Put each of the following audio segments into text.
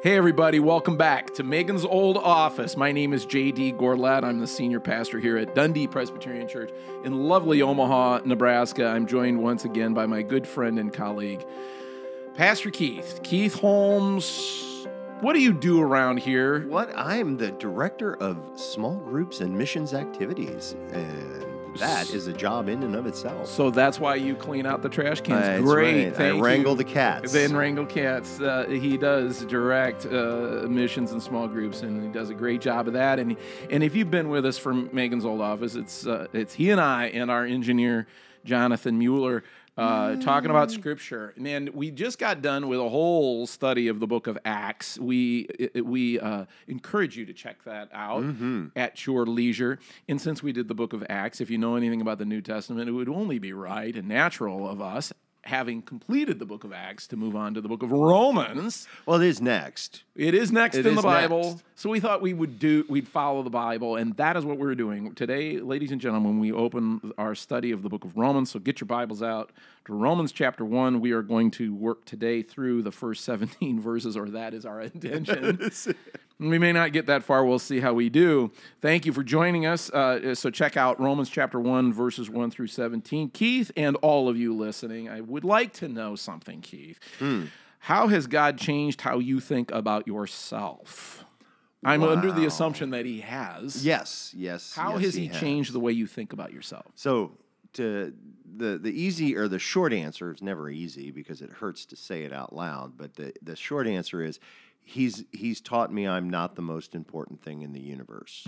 Hey, everybody, welcome back to Megan's Old Office. My name is JD Gorlat. I'm the senior pastor here at Dundee Presbyterian Church in lovely Omaha, Nebraska. I'm joined once again by my good friend and colleague, Pastor Keith. Keith Holmes, what do you do around here? What? I'm the director of small groups and missions activities. And that is a job in and of itself. So that's why you clean out the trash cans. That's Great. right. Thank I wrangle you. the cats. Then wrangle cats. Uh, he does direct uh, missions and small groups, and he does a great job of that. And and if you've been with us from Megan's old office, it's uh, it's he and I and our engineer Jonathan Mueller. Uh, talking about scripture, man, we just got done with a whole study of the book of Acts. We it- we uh, encourage you to check that out at your leisure. And since we did the book of Acts, if you know anything about the New Testament, it would only be right and natural of us, having completed the book of Acts, to move on to the book of Romans. well, it is next. It is next It in the Bible. next. So we thought we would do we'd follow the Bible, and that is what we're doing. Today, ladies and gentlemen, we open our study of the book of Romans. So get your Bibles out to Romans chapter one. We are going to work today through the first 17 verses, or that is our intention. We may not get that far. We'll see how we do. Thank you for joining us. Uh, so check out Romans chapter 1, verses 1 through 17. Keith and all of you listening, I would like to know something, Keith. How has God changed how you think about yourself? I'm under the assumption that He has. Yes, yes. How yes, has He, has. changed the way you think about yourself? So, to the the easy or the short answer is never easy because it hurts to say it out loud. But the the short answer is, he's he's taught me I'm not the most important thing in the universe.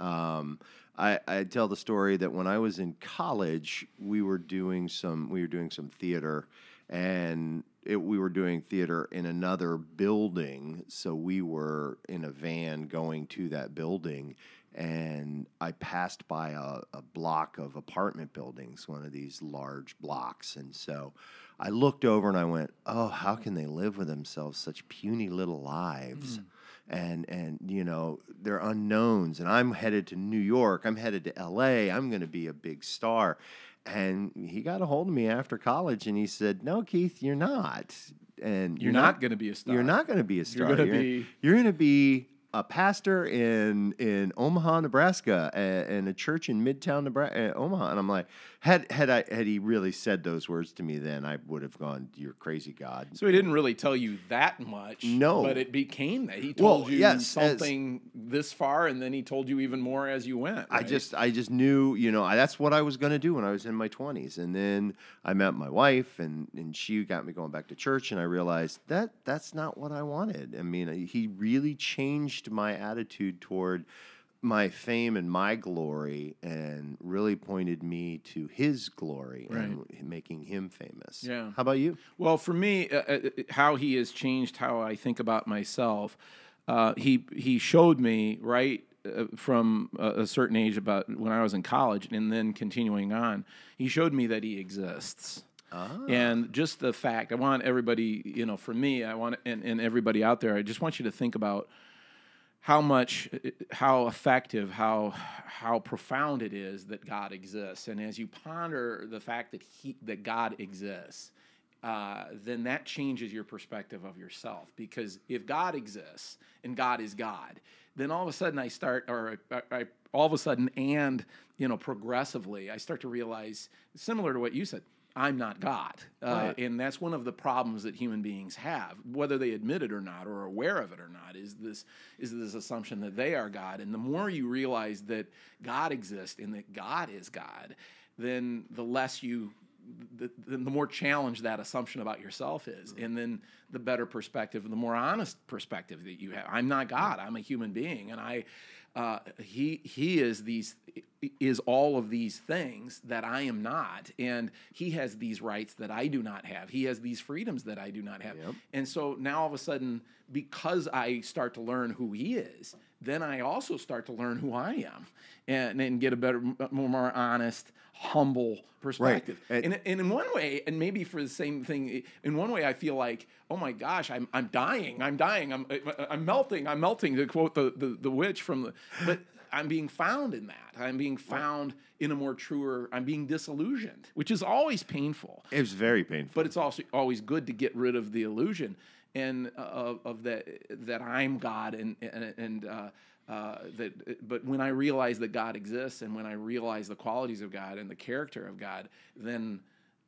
Um, I, I tell the story that when I was in college, we were doing some we were doing some theater, and it, we were doing theater in another building. So we were in a van going to that building, and I passed by a, a block of apartment buildings, one of these large blocks, and so. I looked over and I went, "Oh, how can they live with themselves such puny little lives?" Mm. and and you know they're unknowns. And i'm headed to new york. I'm headed to la i'm going to be a big star. And he got a hold of me after college and he said no keith you're not. And You're not gonna be a star. you're not going to be a star. Gonna be- you're going to be a pastor in in Omaha, Nebraska, and a church in Midtown, Nebraska, eh, Omaha, and I'm like, had had I had he really said those words to me, then I would have gone, "You're crazy, God." So he didn't really tell you that much. No. But it became that. He Well, told you yes, as- something this far, and then he told you even more as you went. I just I just knew, you know, I, that's what I was going to do when I was in my 20s. And then I met my wife and and she got me going back to church and I realized that that's not what I wanted. I mean, he really changed my attitude toward my fame and my glory and really pointed me to his glory and making him famous. Yeah. How about you? Well, for me, uh, uh, how he has changed how I think about myself. Uh, he he showed me right uh, from a, a certain age about when I was in college, and then continuing on. He showed me that he exists. And just the fact, I want everybody, you know, for me, I want, and, and everybody out there, I just want you to think about how much how effective how how profound it is that god exists. And as you ponder the fact that he that god exists uh, then that changes your perspective of yourself. Because if god exists and god is god then all of a sudden i start or I, I, all of a sudden and you know progressively i start to realize similar to what you said i'm not god uh, and that's one of the problems that human beings have whether they admit it or not or are aware of it or not is this is this assumption that they are god. And the more you realize that god exists and that god is god then the less you the, the, the more challenged that assumption about yourself is. And then the better perspective the more honest perspective that you have. I'm not god. I'm a human being and i uh, he he is these is all of these things that I am not, and he has these rights that I do not have. He has these freedoms that I do not have, and so now all of a sudden, because I start to learn who he is, then I also start to learn who I am, and and get a better, more, more honest, humble perspective. And- And, and in one way, and maybe for the same thing, in one way, I feel like, oh my gosh, I'm I'm dying, I'm dying, I'm I'm melting, I'm melting. To quote the the, the witch from the, but I'm being found in that. I'm being found in a more truer. I'm being disillusioned, which is always painful. It was very painful. But it's also always good to get rid of the illusion and uh, of, of that that I'm God and and, and uh, uh, that. But when I realize that God exists and when I realize the qualities of God and the character of God, then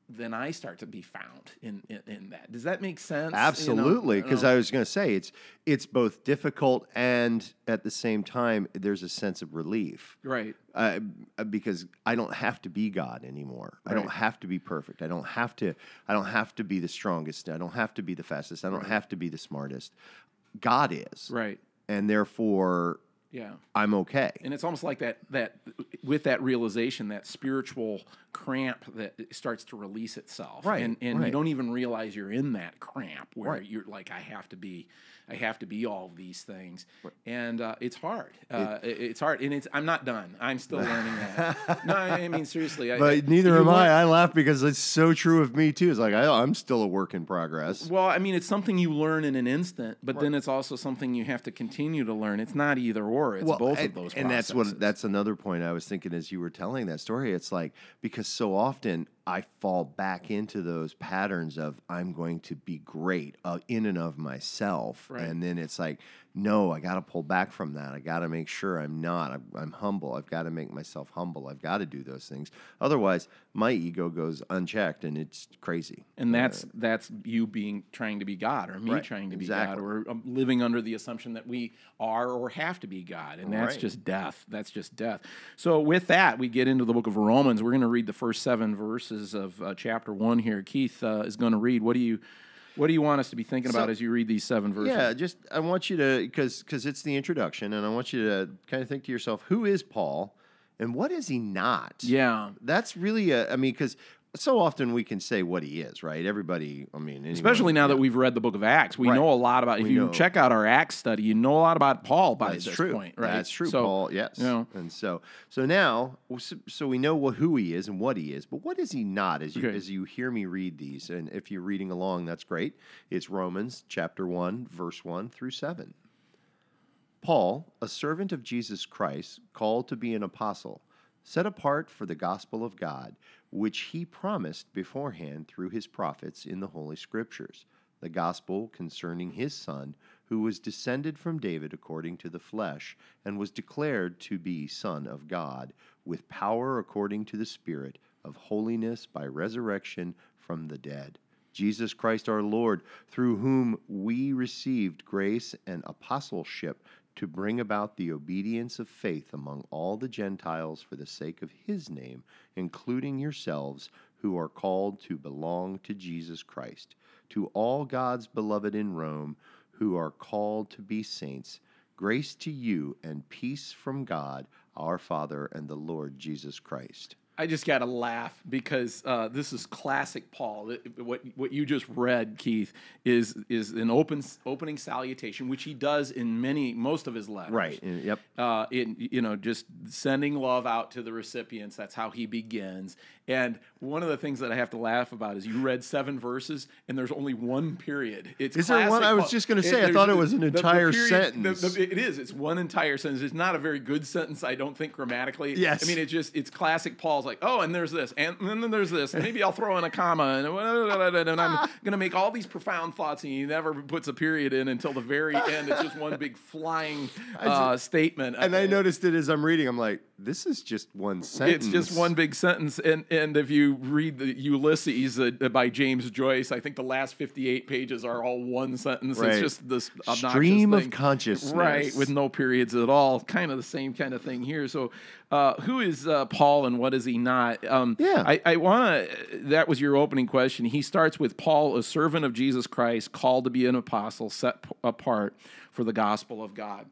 then I start to be found in in, in that. Does that make sense? Absolutely, because You know? I was going to say it's it's both difficult and at the same time there's a sense of relief. right. uh, because I don't have to be God anymore. I don't have to be perfect. I don't have to. I don't have to be the strongest. I don't have to be the fastest. I don't have to be the smartest. God is, Right. and therefore Yeah. I'm okay. And it's almost like that that with that realization, that spiritual cramp that starts to release itself. Right, And and you don't even realize you're in that cramp where Right. you're like, I have to be I have to be all of these things. And uh, it's hard. Uh, it, it's hard. And it's I'm not done. I'm still learning that. no, I mean seriously. I- But neither am learn- I. I laugh because it's so true of me too. It's like I, I'm still a work in progress. Well, I mean, it's something you learn in an instant, but then it's also something you have to continue to learn. It's not either or; it's both and, of those. and that's what that's another point I was thinking as you were telling that story. It's like because so often I fall back into those patterns of I'm going to be great uh, in and of myself, Right. and then it's like no, I got to pull back from that. I got to make sure I'm not. I'm, I'm humble. I've got to make myself humble. I've got to do those things. Otherwise, my ego goes unchecked, and it's crazy. And that's that's you being trying to be God, or me Right, trying to be exactly. God, or um, living under the assumption that we are or have to be God, and that's Right. just death. That's just death. So with that, we get into the book of Romans. We're going to read the first seven verses of uh, chapter one here. Keith uh, is going to read. What do you what do you want us to be thinking about So- as you read these seven verses? Yeah, just I want you to because because it's the introduction, and I want you to kind of think to yourself, who is Paul, and what is he not? Yeah. that's really a. I mean, because so often we can say what he is, right? Everybody, I mean, anyone- Especially now that we've read the book of Acts, we Right. know a lot about. If We you know. check out our Acts study, you know a lot about Paul by That's this true. point, right? That's true, So, Paul. Yes. you know. And so, so now, so, we know what, who he is and what he is, but what is he not? As you Okay. as you hear me read these, and if you're reading along, that's great. It's Romans chapter one, verse one through seven. Paul, a servant of Jesus Christ, called to be an apostle, set apart for the gospel of God, which he promised beforehand through his prophets in the Holy Scriptures, the gospel concerning his Son, who was descended from David according to the flesh, and was declared to be Son of God, with power according to the Spirit of holiness by resurrection from the dead. Jesus Christ our Lord, through whom we received grace and apostleship to bring about the obedience of faith among all the Gentiles for the sake of his name, including yourselves, who are called to belong to Jesus Christ. To all God's beloved in Rome, who are called to be saints, grace to you and peace from God, our Father, and the Lord Jesus Christ. I just got to laugh because uh, this is classic Paul. What what you just read, Keith, is is an open opening salutation, which he does in many most of his letters. Right. Yep. Uh, in you know, just sending love out to the recipients. That's how he begins. And one of the things that I have to laugh about is you read seven verses and there's only one period. It's Is there one? I was just gonna say, I thought it was an the- the entire period- sentence. the- it is. It's one entire sentence. It's not a very good sentence, I don't think, grammatically. Yes. I mean, it just it's classic Paul's like, oh, and there's this, and, and then there's this. and Maybe I'll throw in a comma, and, and I'm gonna make all these profound thoughts, and he never puts a period in until the very end. It's just one big flying uh, statement. And I noticed it as I'm reading. I'm like, this is just one sentence. It's just one big sentence, and and if you read the Ulysses uh, by James Joyce, I think the last fifty-eight pages are all one sentence. Right. It's just this obnoxious Stream of thing. consciousness. right? With no periods at all. Kind of the same kind of thing here. So, uh, who is uh, Paul, and what is he not? Um, Yeah. I, I want to. That was your opening question. He starts with Paul, a servant of Jesus Christ, called to be an apostle, set apart for the gospel of God.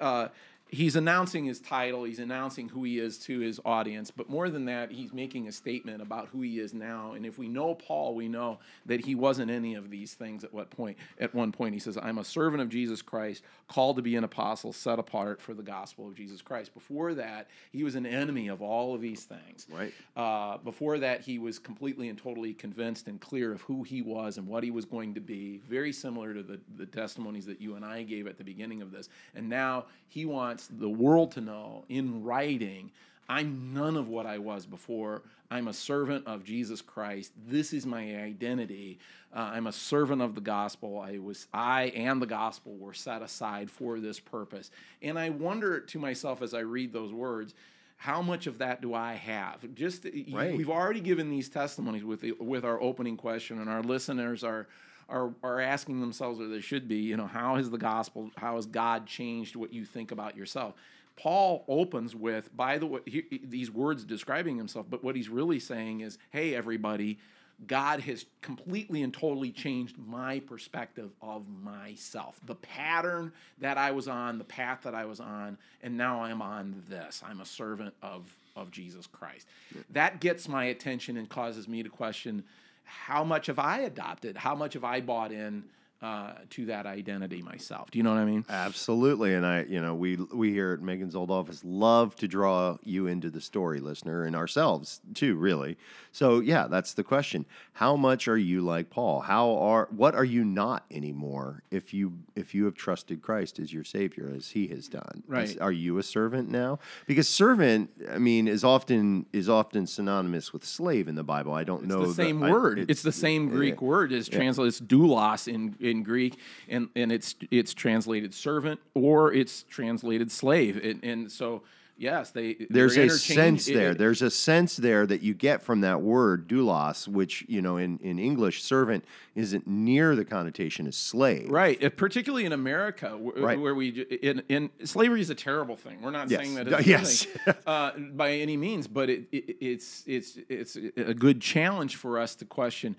Uh, he's announcing his title, he's announcing who he is to his audience, but more than that, he's making a statement about who he is now. And if we know Paul, we know that he wasn't any of these things at what point at one point. He says, I'm a servant of Jesus Christ, called to be an apostle, set apart for the gospel of Jesus Christ. Before that, he was an enemy of all of these things. Right. Uh, before that, he was completely and totally convinced and clear of who he was and what he was going to be, very similar to the, the testimonies that you and I gave at the beginning of this. And now he wants wants the world to know in writing I'm none of what I was before. I'm a servant of Jesus Christ. This is my identity. Uh, I'm a servant of the gospel. I was I and the gospel were set aside for this purpose. And I wonder to myself as I read those words, how much of that do I have? Just Right. we've already given these testimonies with the, with our opening question, and our listeners are are are asking themselves, or they should be, you know, how has the gospel, how has God changed what you think about yourself? Paul opens with, by the way, he, these words describing himself, but what he's really saying is, hey, everybody, God has completely and totally changed my perspective of myself. The pattern that I was on, the path that I was on, and now I'm on this. I'm a servant of, of Jesus Christ. That gets my attention and causes me to question how much have I adopted? How much have I bought in uh, to that identity myself? Do you know what I mean? Absolutely, and I, you know, we we here at Megan's old office love to draw you into the story, listener, and ourselves too, really. So yeah, that's the question: How much are you like Paul? How are what are you not anymore? If you if you have trusted Christ as your Savior, as He has done, Right. Is- are you a servant now? Because servant, I mean, is often is often synonymous with slave in the Bible. I don't know it's the same I- word. it's, the same Greek word. It's translated. It's doulos in, in Greek, and, and it's it's translated servant or it's translated slave. And, and so yes, they there's a sense there. it- there's a sense there that you get from that word doulos, which you know in, in English servant isn't near the connotation as slave. Right, uh, particularly in America, wh- Right. where we in, in slavery is a terrible thing. We're not Yes. saying that Uh, it's yes. thing, uh, by any means, but it, it, it's it's it's a good challenge for us to question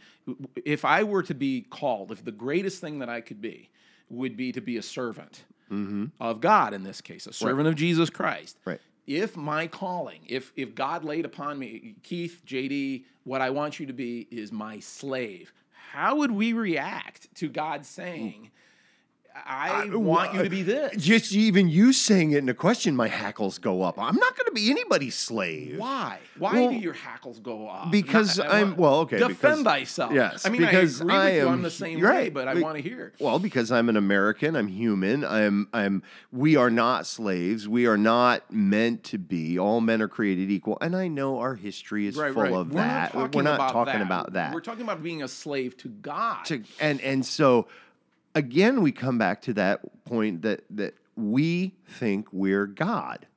if I were to be called, if the greatest thing that I could be would be to be a servant Mm-hmm. of God in this case, a servant of Jesus Christ. Right. If my calling, if if God laid upon me, Keith, JD, what I want you to be is my slave. How would we react to God mm. saying, I, want you to be this? Just even you saying it in a question, my hackles go up. I'm not going to be anybody's slave. Why? Why Well, do your hackles go up? because I I'm- well, okay, Defend because- thyself. yes, I mean, because I agree I with you. am I'm the same way, right. but I want to hear. Well, because I'm an American, I'm human. I'm I'm we are not slaves. We are not meant to be. All men are created equal. And I know our history is Right, full right. of We're that. Not We're not about talking that. about that. We're talking about being a slave to God. to and and so again we come back to that point that that we think we're God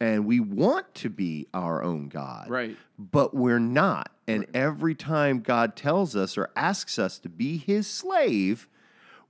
and we want to be our own God. Right. But we're not. And every time God tells us or asks us to be his slave,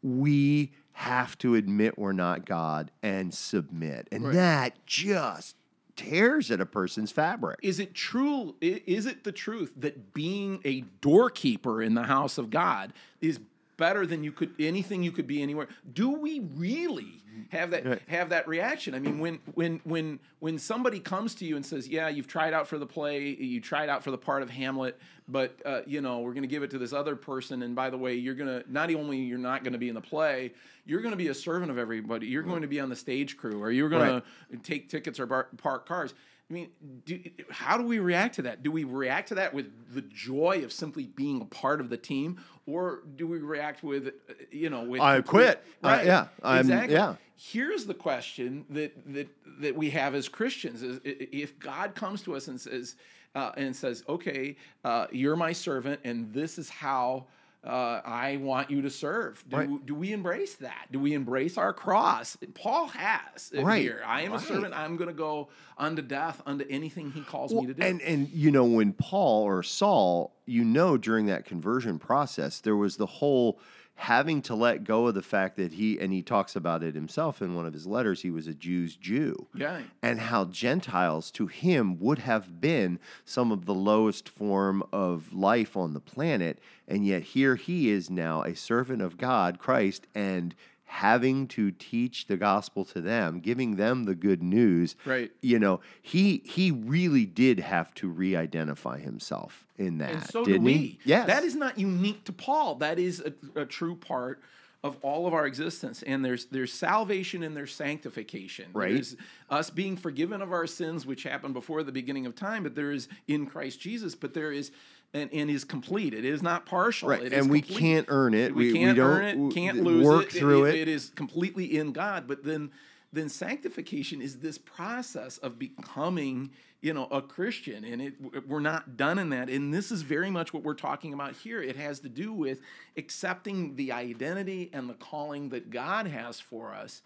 we have to admit we're not God and submit. And Right. that just tears at a person's fabric. Is it true? Is it the truth that being a doorkeeper in the house of God is better than you could anything you could be anywhere? Do we really have that Right. have that reaction? I mean, when when when when somebody comes to you and says, "Yeah, you've tried out for the play, you tried out for the part of Hamlet, but uh, you know we're going to give it to this other person, and by the way, you're gonna not only you're not going to be in the play." You're going to be a servant of everybody. You're going to be on the stage crew, or you're going to take tickets or bar, park cars. I mean, do, how do we react to that? Do we react to that with the joy of simply being a part of the team, or do we react with, uh, you know, with I quit. Uh, Right? yeah, I'm- exactly. yeah. Here's the question that that that we have as Christians: is if God comes to us and says uh, and says, "Okay, uh, you're my servant, and this is how." Uh, I want you to serve. Do, Right. do we embrace that? Do we embrace our cross? Paul has it Right, here. I am right. a servant. I'm going to go unto death, unto anything he calls me to do. And and you know when Paul or Saul, you know during that conversion process, there was the whole having to let go of the fact that he and he talks about it himself in one of his letters. He was a Jew's Jew, Yeah. and how Gentiles to him would have been some of the lowest form of life on the planet, and yet here he is now a servant of God, Christ, and having to teach the gospel to them, giving them the good news Right. you know he he really did have to re-identify himself in that and so didn't do we. he yes That is not unique to Paul. That is a, a true part of all of our existence. And there's there's salvation and there's sanctification. Right. There's us being forgiven of our sins, which happened before the beginning of time, but there is in Christ Jesus, but there is and, and is complete. It is not partial. right It and we complete. can't earn it We, we, can't we earn it, can't lose work it. through it, It is completely in God. But then then sanctification is this process of becoming you know a christian and it we're not done in that and this is very much what we're talking about here it has to do with accepting the identity and the calling that god has for us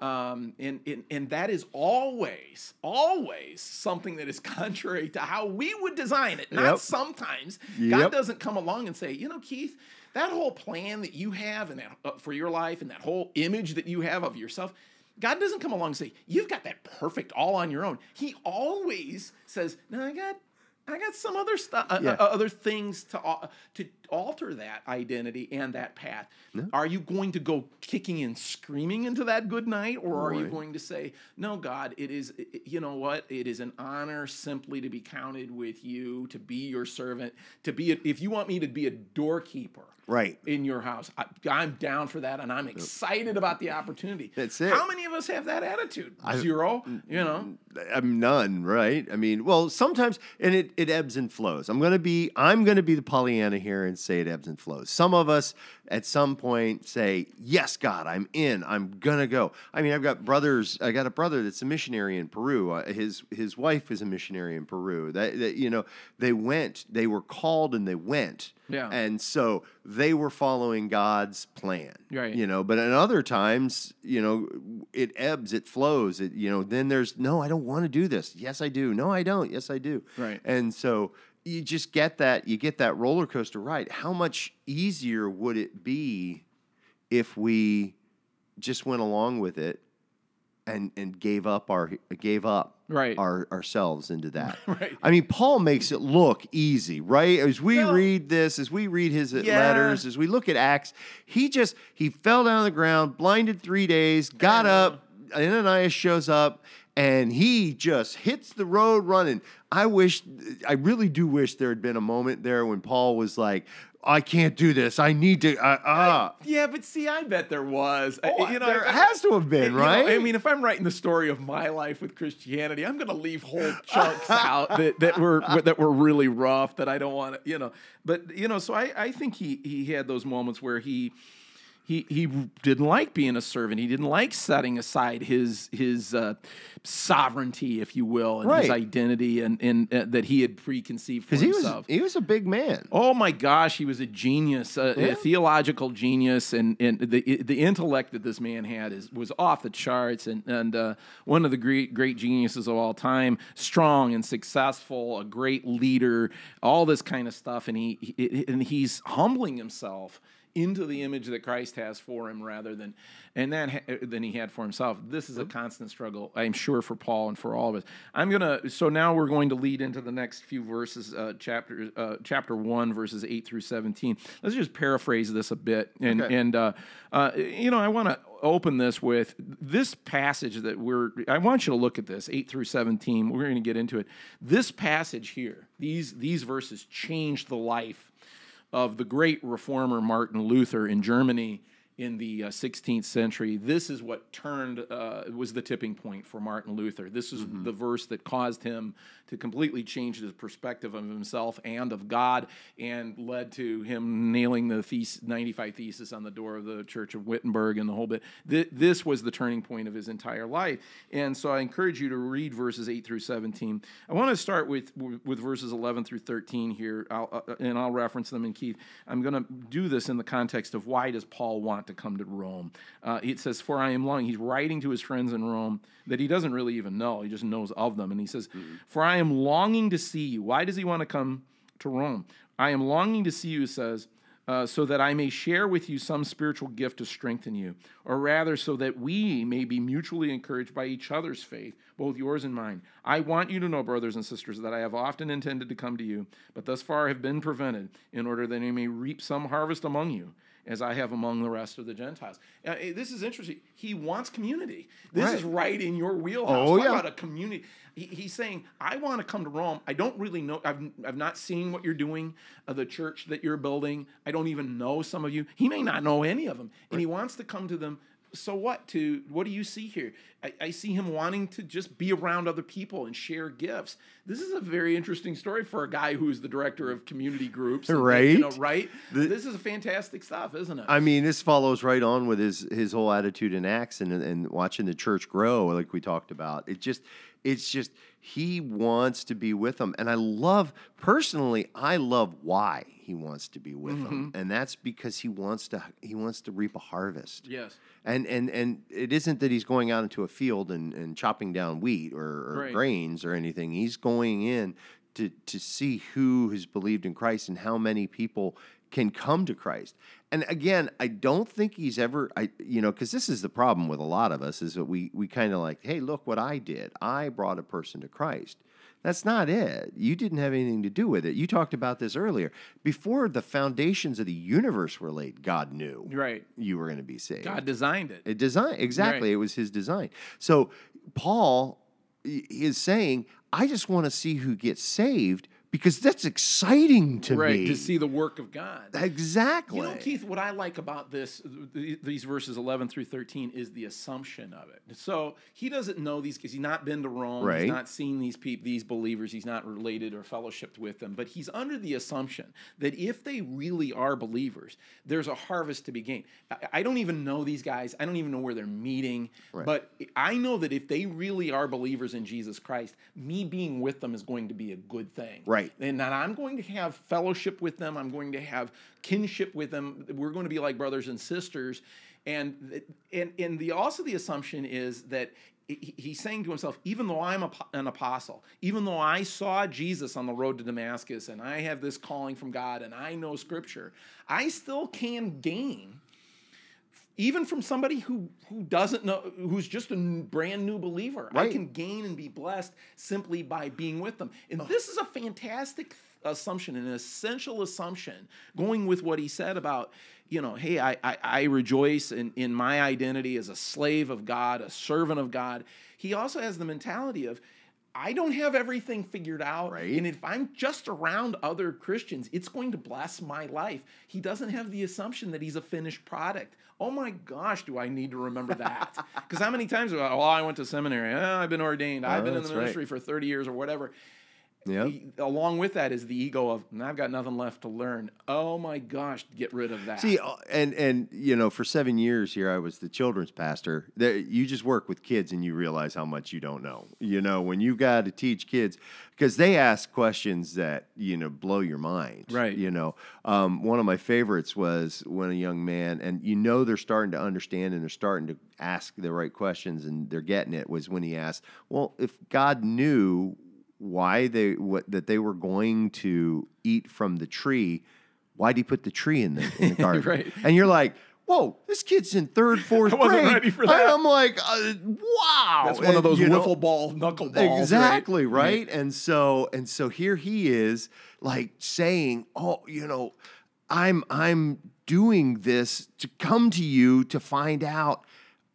um, and, and and that is always always something that is contrary to how we would design it not Yep. sometimes Yep. god doesn't come along and say you know keith that whole plan that you have and that uh, for your life and that whole image that you have of yourself god doesn't come along and say you've got that perfect all on your own he always says no i got i got some other stuff uh, Yeah. uh, other things to al- to alter that identity and that path are you going to go kicking and screaming into that good night or are you going to say no god it is i- i- you know what it is an honor simply to be counted with you to be your servant to be a, if you want me to be a doorkeeper Right. in your house I, i'm down for that and i'm excited about the opportunity That's it. how many of us have that attitude zero you know I'm none, right? I mean, well, sometimes, and it, it ebbs and flows. I'm gonna be, I'm gonna be the Pollyanna here and say it ebbs and flows. Some of us, at some point, say, "Yes, God, I'm in. I'm gonna go." I mean, I've got brothers. I got a brother that's a missionary in Peru. Uh, his his wife is a missionary in Peru. That, that you know, they went. They were called and they went. Yeah. And so they were following God's plan. Right. You know, but at other times, you know, it ebbs, it flows. It, you know, then there's no, I don't want to do this. Yes, I do. No, I don't. Yes, I do. Right. And so you just get that, you get that roller coaster ride. How much easier would it be if we just went along with it and and gave up our gave up Right. our ourselves into that. Right. I mean, Paul makes it look easy, right? As we No. read this, as we read his Yeah. letters, as we look at Acts, he just he fell down on the ground, blinded three days, got up. Ananias shows up, and he just hits the road running. I wish, I really do wish there had been a moment there when Paul was like, "I can't do this. I need to." Uh, ah, yeah but see i bet there was Oh, you know there I- has to have been, You know, right? I mean, if I'm writing the story of my life with Christianity, I'm going to leave whole chunks out that, that were that were really rough that I don't want to, you know. But you know, so I, I think he he had those moments where he he he didn't like being a servant. He didn't like setting aside his his uh, sovereignty, if you will, and his identity and and uh, that he had preconceived for because he was himself. he was a big man. Oh my gosh, he was a genius, a, a theological genius, and, and the the intellect that this man had is was off the charts, and and uh, one of the great great geniuses of all time, strong and successful, a great leader, all this kind of stuff, and he, he and he's humbling himself into the image that Christ has for him rather than and that than he had for himself. This is a constant struggle, I'm sure, for Paul and for all of us. I'm gonna so now we're going to lead into the next few verses, uh, chapter uh, chapter one, verses eight through seventeen. Let's just paraphrase this a bit, and Okay. and uh, uh, you know I want to open this with this passage that we're. I want you to look at this eight through seventeen. We're going to get into it. This passage here, these these verses change the life of the great reformer Martin Luther in Germany in the uh, 16th century. This is what turned uh, was the tipping point for Martin Luther. This is the verse that caused him to completely change his perspective of himself and of God, and led to him nailing the thesis, 95 thesis on the door of the Church of Wittenberg and the whole bit. Th- this was the turning point of his entire life. And so I encourage you to read verses 8 through 17. I want to start with with verses 11 through 13 here, I'll, uh, and I'll reference them. And Keith, I'm going to do this in the context of why does Paul want to come to Rome? Uh, it says, "For I am longing." He's writing to his friends in Rome that he doesn't really even know. He just knows of them, and he says, "For I am longing to see you." Why does he want to come to Rome? I am longing to see you, says, uh, so that I may share with you some spiritual gift to strengthen you, or rather, so that we may be mutually encouraged by each other's faith, both yours and mine. I want you to know, brothers and sisters, that I have often intended to come to you, but thus far have been prevented, in order that I may reap some harvest among you. As I have among the rest of the Gentiles. Uh, eh, this is interesting. He wants community. This Right. is right in your wheelhouse. Oh, Talk yeah. about a community. He, he's saying, I want to come to Rome. I don't really know. I've, I've not seen what you're doing, uh, the church that you're building. I don't even know some of you. He may not know any of them. And he wants to come to them so what to what do you see here? I, I, see him wanting to just be around other people and share gifts. This is a very interesting story for a guy who's the director of community groups. And, right? you know, right? The, this is a fantastic stuff isn't it? I mean this follows right on with his his whole attitude in acts and, and watching the church grow like we talked about. It just it's just he wants to be with them. And i love personally i love why he wants to be with mm-hmm. them and that's because he wants to he wants to reap a harvest yes and and and it isn't that he's going out into a field and, and chopping down wheat or, or grains or anything he's going in to to see who has believed in christ and how many people can come to Christ. And again, I don't think he's ever I you know, cuz this is the problem with a lot of us is that we we kind of like, "Hey, look what I did. I brought a person to Christ." That's not it. You didn't have anything to do with it. You talked about this earlier. Before the foundations of the universe were laid, God knew right. you were going to be saved. God designed it. It designed exactly. Right. It was his design. So Paul is saying, I just want to see who gets saved because that's exciting to right, me. to see the work of God. Exactly. You know, Keith, what I like about this, these verses 11 through 13, is the assumption of it. So he doesn't know these because he's not been to Rome. Right. He's not seen these people, these believers. He's not related or fellowshipped with them. But he's under the assumption that if they really are believers, there's a harvest to be gained. I don't even know these guys. I don't even know where they're meeting. Right. But I know that if they really are believers in Jesus Christ, me being with them is going to be a good thing. Right. Right. And that I'm going to have fellowship with them. I'm going to have kinship with them. We're going to be like brothers and sisters. And and and the also the assumption is that he's saying to himself, even though I'm an apostle, even though I saw Jesus on the road to Damascus and I have this calling from God and I know scripture, I still can gain even from somebody who who doesn't know who's just a brand new believer right. i can gain and be blessed simply by being with them and oh. this is a fantastic assumption an essential assumption going with what he said about you know hey i i, I rejoice in, in my identity as a slave of god a servant of god he also has the mentality of I don't have everything figured out. Right. And if I'm just around other Christians, it's going to bless my life. He doesn't have the assumption that he's a finished product. Oh my gosh, do I need to remember that? Because how many times, well, oh, I went to seminary, oh, I've been ordained, I've been in oh, the ministry right. for 30 years or whatever. Yeah. Along with that is the ego of I've got nothing left to learn. Oh my gosh, get rid of that. See, uh, and and you know, for seven years here, I was the children's pastor. There, you just work with kids, and you realize how much you don't know. You know, when you got to teach kids, because they ask questions that you know blow your mind. Right. You know, um, one of my favorites was when a young man, and you know they're starting to understand and they're starting to ask the right questions and they're getting it. Was when he asked, "Well, if God knew." Why they what that they were going to eat from the tree, why'd he put the tree in the, in the garden? right. And you're like, whoa, this kid's in third, fourth I wasn't grade. ready for that. I'm like, uh, wow. That's one of those wiffle know, ball knuckle balls. Exactly, right? right? And so and so here he is like saying, "Oh, you know, I'm I'm doing this to come to you to find out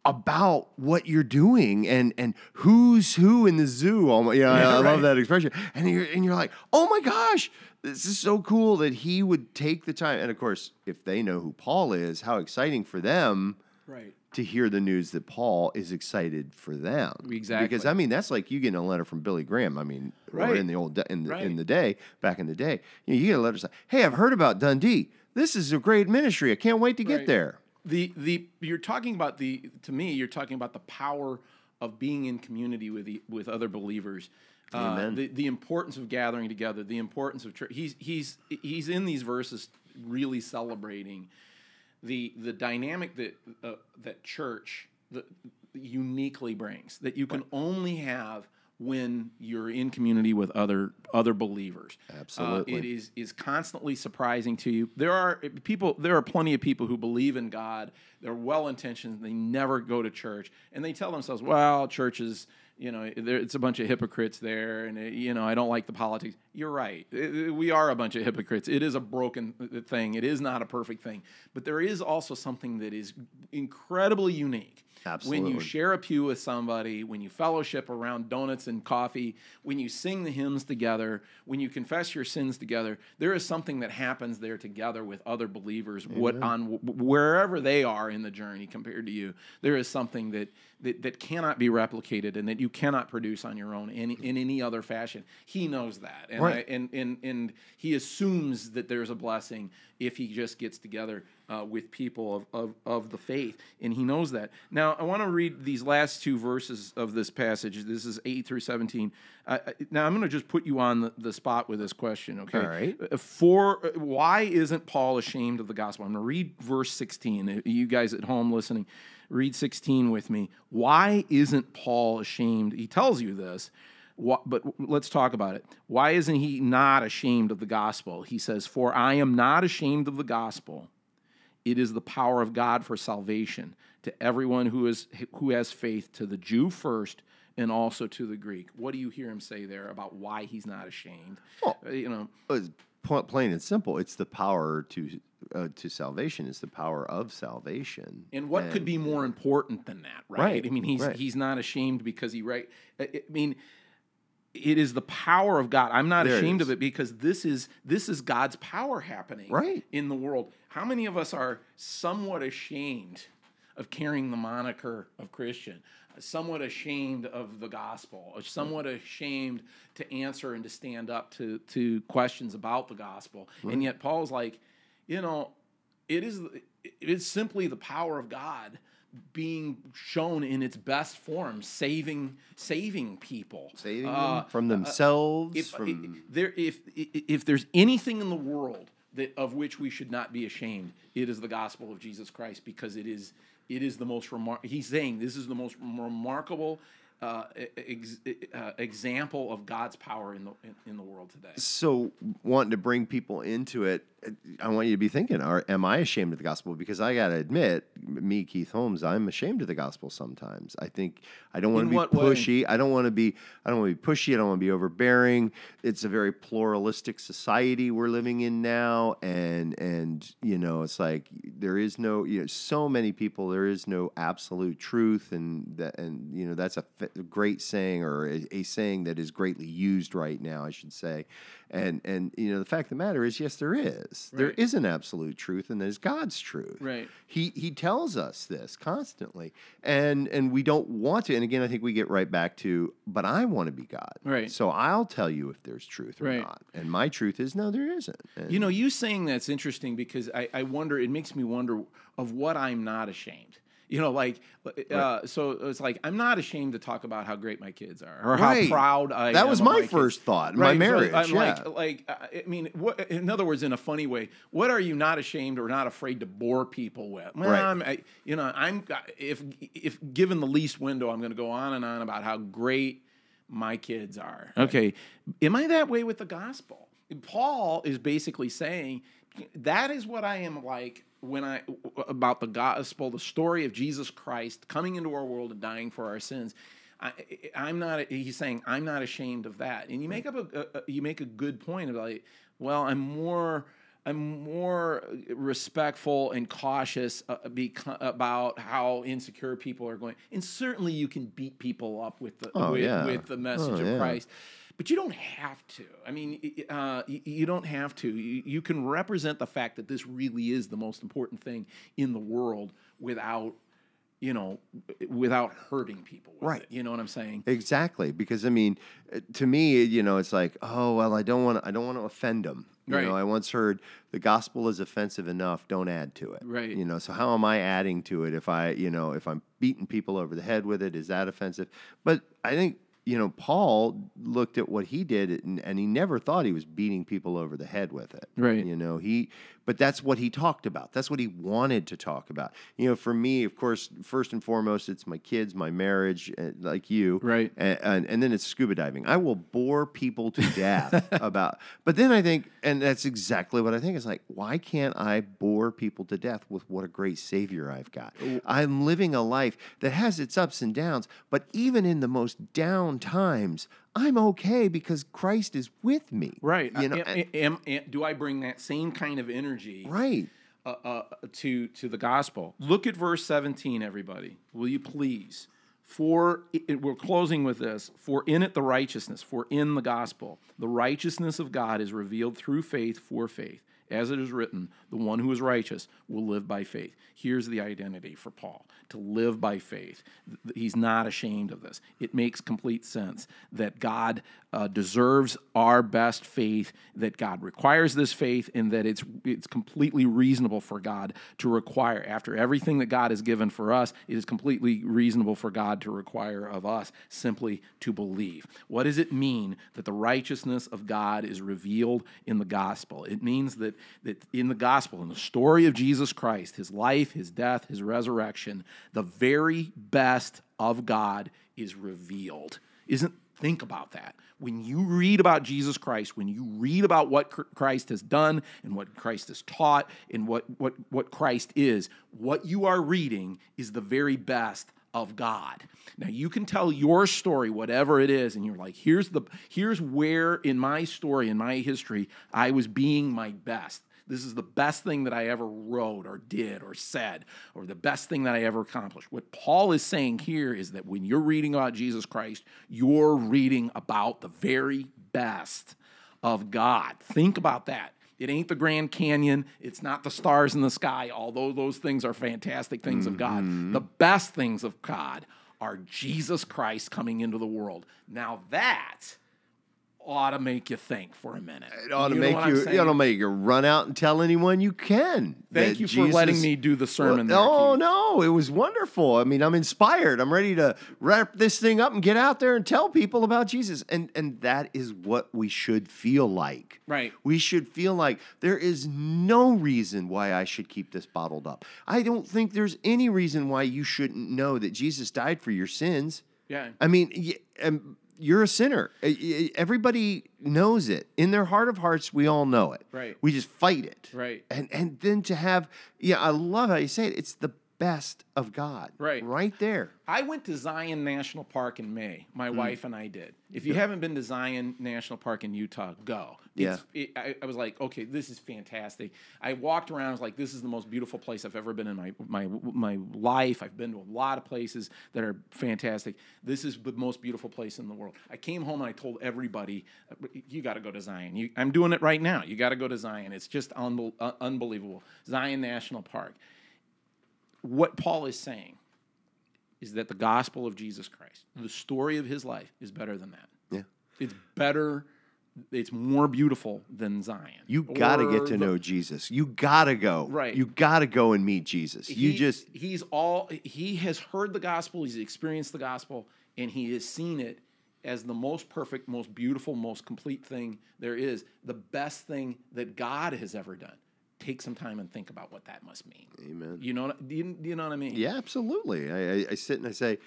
about what you're doing and and who's who in the zoo. Oh my, yeah, I, I love that expression. And you're and you're like, oh my gosh, this is so cool that he would take the time. And of course, if they know who Paul is, how exciting for them, right? To hear the news that Paul is excited for them, exactly. Because I mean, that's like you getting a letter from Billy Graham. I mean, right. in the old in the, right. in the day back in the day, you, know, you get a letter saying, "Hey, I've heard about Dundee. This is a great ministry. I can't wait to get right. there." The the you're talking about the to me you're talking about the power of being in community with the, with other believers. Uh, the the importance of gathering together, the importance of church. He's he's he's in these verses really celebrating the the dynamic that uh, that church the, uniquely brings that you can only have when you're in community with other other believers. Uh, Absolutely, uh, it is is constantly surprising to you. There are eh, people. There are plenty of people who believe in God. They're well intentioned. They never go to church, and they tell themselves, "Well, church is." You know, eh, it's a bunch of hypocrites there, and it, you know, I don't like the politics. You're right. It, we are a bunch of hypocrites. It is a broken uh, thing. It is not a perfect thing, but there is also something that is incredibly unique Absolutely. When you share a pew with somebody, when you fellowship around donuts and coffee, when you sing the hymns together, when you confess your sins together, there is something that happens there together with other believers, what on wherever they are in the journey compared to you. There is something that that, that cannot be replicated and that you cannot produce on your own in, in any other fashion. He knows that, and Right. I, and and and he assumes that there's a blessing if he just gets together uh, with people of, of of the faith, and he knows that. Now, I want to read these last two verses of this passage. This is eight through seventeen. Uh, now, I'm going to just put you on the, the spot with this question. Okay. All right. Uh, For uh, why isn't Paul ashamed of the gospel? I'm going to read verse 16. Uh, You guys at home listening, read 16 with me. Why isn't Paul ashamed? He tells you this, wha- but let's talk about it. Why isn't he not ashamed of the gospel? He says, "For I am not ashamed of the gospel. It is the power of God for salvation to everyone who is who has faith, to the Jew first, And also to the Greek. What do you hear him say there about why he's not ashamed? Well, Uh, you know, It's plain and simple. It's the power to uh, to salvation. It's the power of salvation. And what could be more important than that, right? Right, I mean, he's right. he's not ashamed because he right. I mean, it is the power of God. I'm not There ashamed of it because this is this is God's power happening Right. in the world. How many of us are somewhat ashamed of carrying the moniker of Christian? Somewhat ashamed of the gospel, somewhat ashamed to answer and to stand up to to questions about the gospel. And yet Paul's like, you know, it is it is simply the power of God being shown in its best form, saving saving people, saving Uh, them from themselves. if from there if if there's anything in the world that of which we should not be ashamed, it is the gospel of Jesus Christ because it is it is the most remar- He's saying this is the most remarkable uh, ex- uh, example of God's power in the in, in the world today. so wanting to bring people into it, I want you to be thinking: Are am I ashamed of the gospel? Because I got to admit, me, Keith Holmes, I'm ashamed of the gospel sometimes. I think I don't want to be what way? pushy. I don't want to be. I don't want to be pushy. I don't want to be overbearing. It's a very pluralistic society we're living in now, and and you know, it's like there is no you know so many people. There is no absolute truth, and that and you know that's a great saying or a, a saying that is greatly used right now, I should say. And and you know the fact of the matter is, yes, there is. There Right. is an absolute truth, and there's God's truth. Right. He he tells us this constantly, and and we don't want to. And again, I think we get right back to, but I want to be God. Right. So I'll tell you if there's truth or Right. not. And my truth is no, there isn't. And You know, you saying that's interesting because I, I wonder, it makes me wonder of what I'm not ashamed. You know, like, uh, so it's like, I'm not ashamed to talk about how great my kids are or Right. how proud I am. That was my kids. first thought in Right, my so marriage. I'm yeah. like, like, uh, I mean, what, in other words, in a funny way, what are you not ashamed or not afraid to bore people with? Well, Right. I'm, I, you know, I'm, if, if given the least window, I'm going to go on and on about how great my kids are. Okay. Am I that way with the gospel? Paul is basically saying that is what I am like when I about the gospel, the story of Jesus Christ coming into our world and dying for our sins. I, I'm not. He's saying I'm not ashamed of that. And you make up a, a you make a good point about like, well, I'm more. I'm more respectful and cautious uh, about how insecure people are going. And certainly, you can beat people up with the Oh, with, yeah. with the message Oh, of yeah. Christ. But you don't have to. I mean, uh, you don't have to. You, can represent the fact that this really is the most important thing in the world without, you know, without hurting people. With Right. It. You know what I'm saying? Exactly, because I mean, uh, to me, you know, it's like, oh well, I don't want to, I don't want to offend them. You Right. know, I once heard the gospel is offensive enough; don't add to it. Right. You know, so how am I adding to it if I, you know, if I'm beating people over the head with it? Is that offensive? But I think you know, Paul looked at what he did, and, and he never thought he was beating people over the head with it. Right. You know, he, but that's what he talked about. That's what he wanted to talk about. You know, for me, of course, first and foremost, it's my kids, my marriage, uh, like you, Right. and, and, and then it's scuba diving. I will bore people to death about, but then I think, and that's exactly what I think. It's like, why can't I bore people to death with what a great Savior I've got? I'm living a life that has its ups and downs, but even in the most down times, I'm okay because Christ is with me. Right. You know, I- am- am- do I bring that same kind of energy right. uh, uh, to to the gospel. Look at verse 17, everybody. Will you please? For it, we're closing with this. For in it the righteousness, for in the gospel, the righteousness of God is revealed through faith for faith. As it is written, the one who is righteous will live by faith. Here's the identity for Paul to live by faith. He's not ashamed of this. It makes complete sense that God uh, deserves our best faith, that God requires this faith, and that it's, it's completely reasonable for God to require, after everything that God has given for us, it is completely reasonable for God to require of us simply to believe. What does it mean that the righteousness of God is revealed in the gospel? It means that, that in the gospel, in the story of Jesus Christ, his life, his death, his resurrection, the very best of God is revealed. Isn't think about that. When you read about Jesus Christ, when you read about what Christ has done and what Christ has taught and what, what, what Christ is, what you are reading is the very best of God. Now you can tell your story, whatever it is, and you're like, here's the here's where in my story, in my history, I was being my best. This is the best thing that I ever wrote or did or said, or the best thing that I ever accomplished. What Paul is saying here is that when you're reading about Jesus Christ, you're reading about the very best of God. Think about that. It ain't the Grand Canyon. It's not the stars in the sky, although those things are fantastic things mm-hmm. of God. Mm-hmm. The best things of God are Jesus Christ coming into the world. Now that ought to make you think for a minute. It ought to you make you. It ought to make you run out and tell anyone you can. Thank you for letting me do the sermon. Well, there, oh Keith. no, it was wonderful. I mean, I'm inspired. I'm ready to wrap this thing up and get out there and tell people about Jesus. And and that is what we should feel like. Right. We should feel like there is no reason why I should keep this bottled up. I don't think there's any reason why you shouldn't know that Jesus died for your sins. Yeah. I mean, yeah, um, you're a sinner. Everybody knows it. In their heart of hearts, we all know it. Right. We just fight it. Right. And and then to have yeah, I love how you say it. It's the best of God. Right. Right there. I went to Zion National Park in May. My mm. wife and I did. If you yeah. haven't been to Zion National Park in Utah, go. Yeah. It, I, I, was like, okay, this is fantastic. I walked around. I was like, this is the most beautiful place I've ever been in my my my life. I've been to a lot of places that are fantastic. This is the most beautiful place in the world. I came home and I told everybody, you got to go to Zion. You, I'm doing it right now. You got to go to Zion. It's just un- uh, unbelievable. Zion National Park what Paul is saying is that the gospel of Jesus Christ, the story of his life, is better than that. Yeah. It's better, it's more beautiful than Zion. You got to get to the, know Jesus. You got to go. Right. You got to go and meet Jesus. He, you just. He's all, he has heard the gospel, he's experienced the gospel, and he has seen it as the most perfect, most beautiful, most complete thing there is, the best thing that God has ever done take some time and think about what that must mean. Amen. You know, do you, do you know what I mean? Yeah, absolutely. I, I, I sit and I say,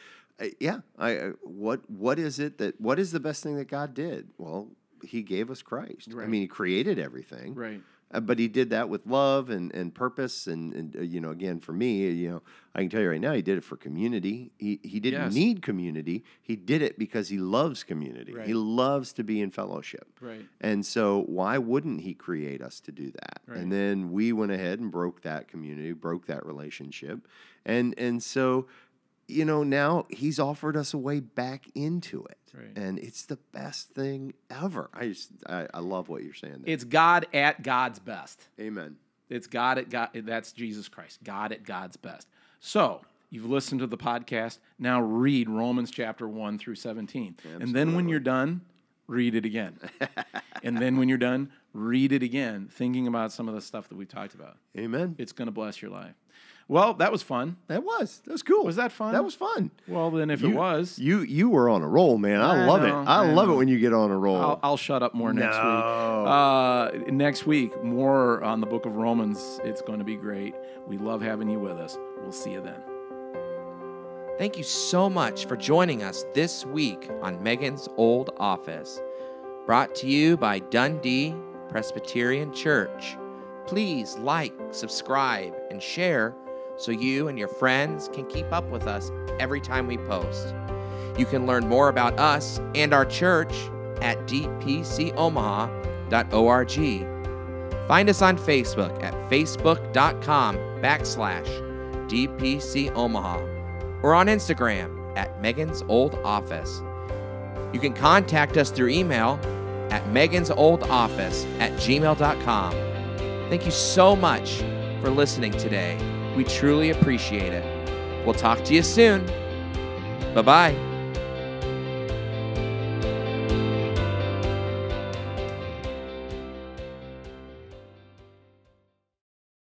yeah, I, what what is it that what is the best thing that God did? Well, He gave us Christ. Right. I mean, He created everything. Right. Uh, but he did that with love and, and purpose and, and uh, you know again for me you know I can tell you right now he did it for community. He he didn't yes. need community. He did it because he loves community. Right. he loves to be in fellowship. Right. And so why wouldn't he create us to do that? Right. and then we went ahead and broke that community broke that relationship. And and so you know, now he's offered us a way back into it. Right. And it's the best thing ever. I just, I, I love what you're saying. There. It's God at God's best. Amen. It's God at God. That's Jesus Christ. God at God's best. So you've listened to the podcast. Now read Romans chapter 1 through 17. Absolutely. And then when you're done, read it again. and then when you're done, read it again, thinking about some of the stuff that we talked about. Amen. It's going to bless your life. Well, that was fun. That was. That was cool. Was that fun? That was fun. Well, then if you, it was, you you were on a roll, man. I, I love know, it. I, I love know. it when you get on a roll. I'll, I'll shut up more next no. week. Uh, next week, more on the Book of Romans. It's going to be great. We love having you with us. We'll see you then. Thank you so much for joining us this week on Megan's Old Office. Brought to you by Dundee Presbyterian Church. Please like, subscribe, and share so you and your friends can keep up with us every time we post. You can learn more about us and our church at dpcomaha.org. Find us on Facebook at facebook.com backslash dpcomaha or on Instagram at Megan's Old Office. You can contact us through email at Megan's Old Office at gmail.com Thank you so much for listening today. We truly appreciate it. We'll talk to you soon. Bye bye.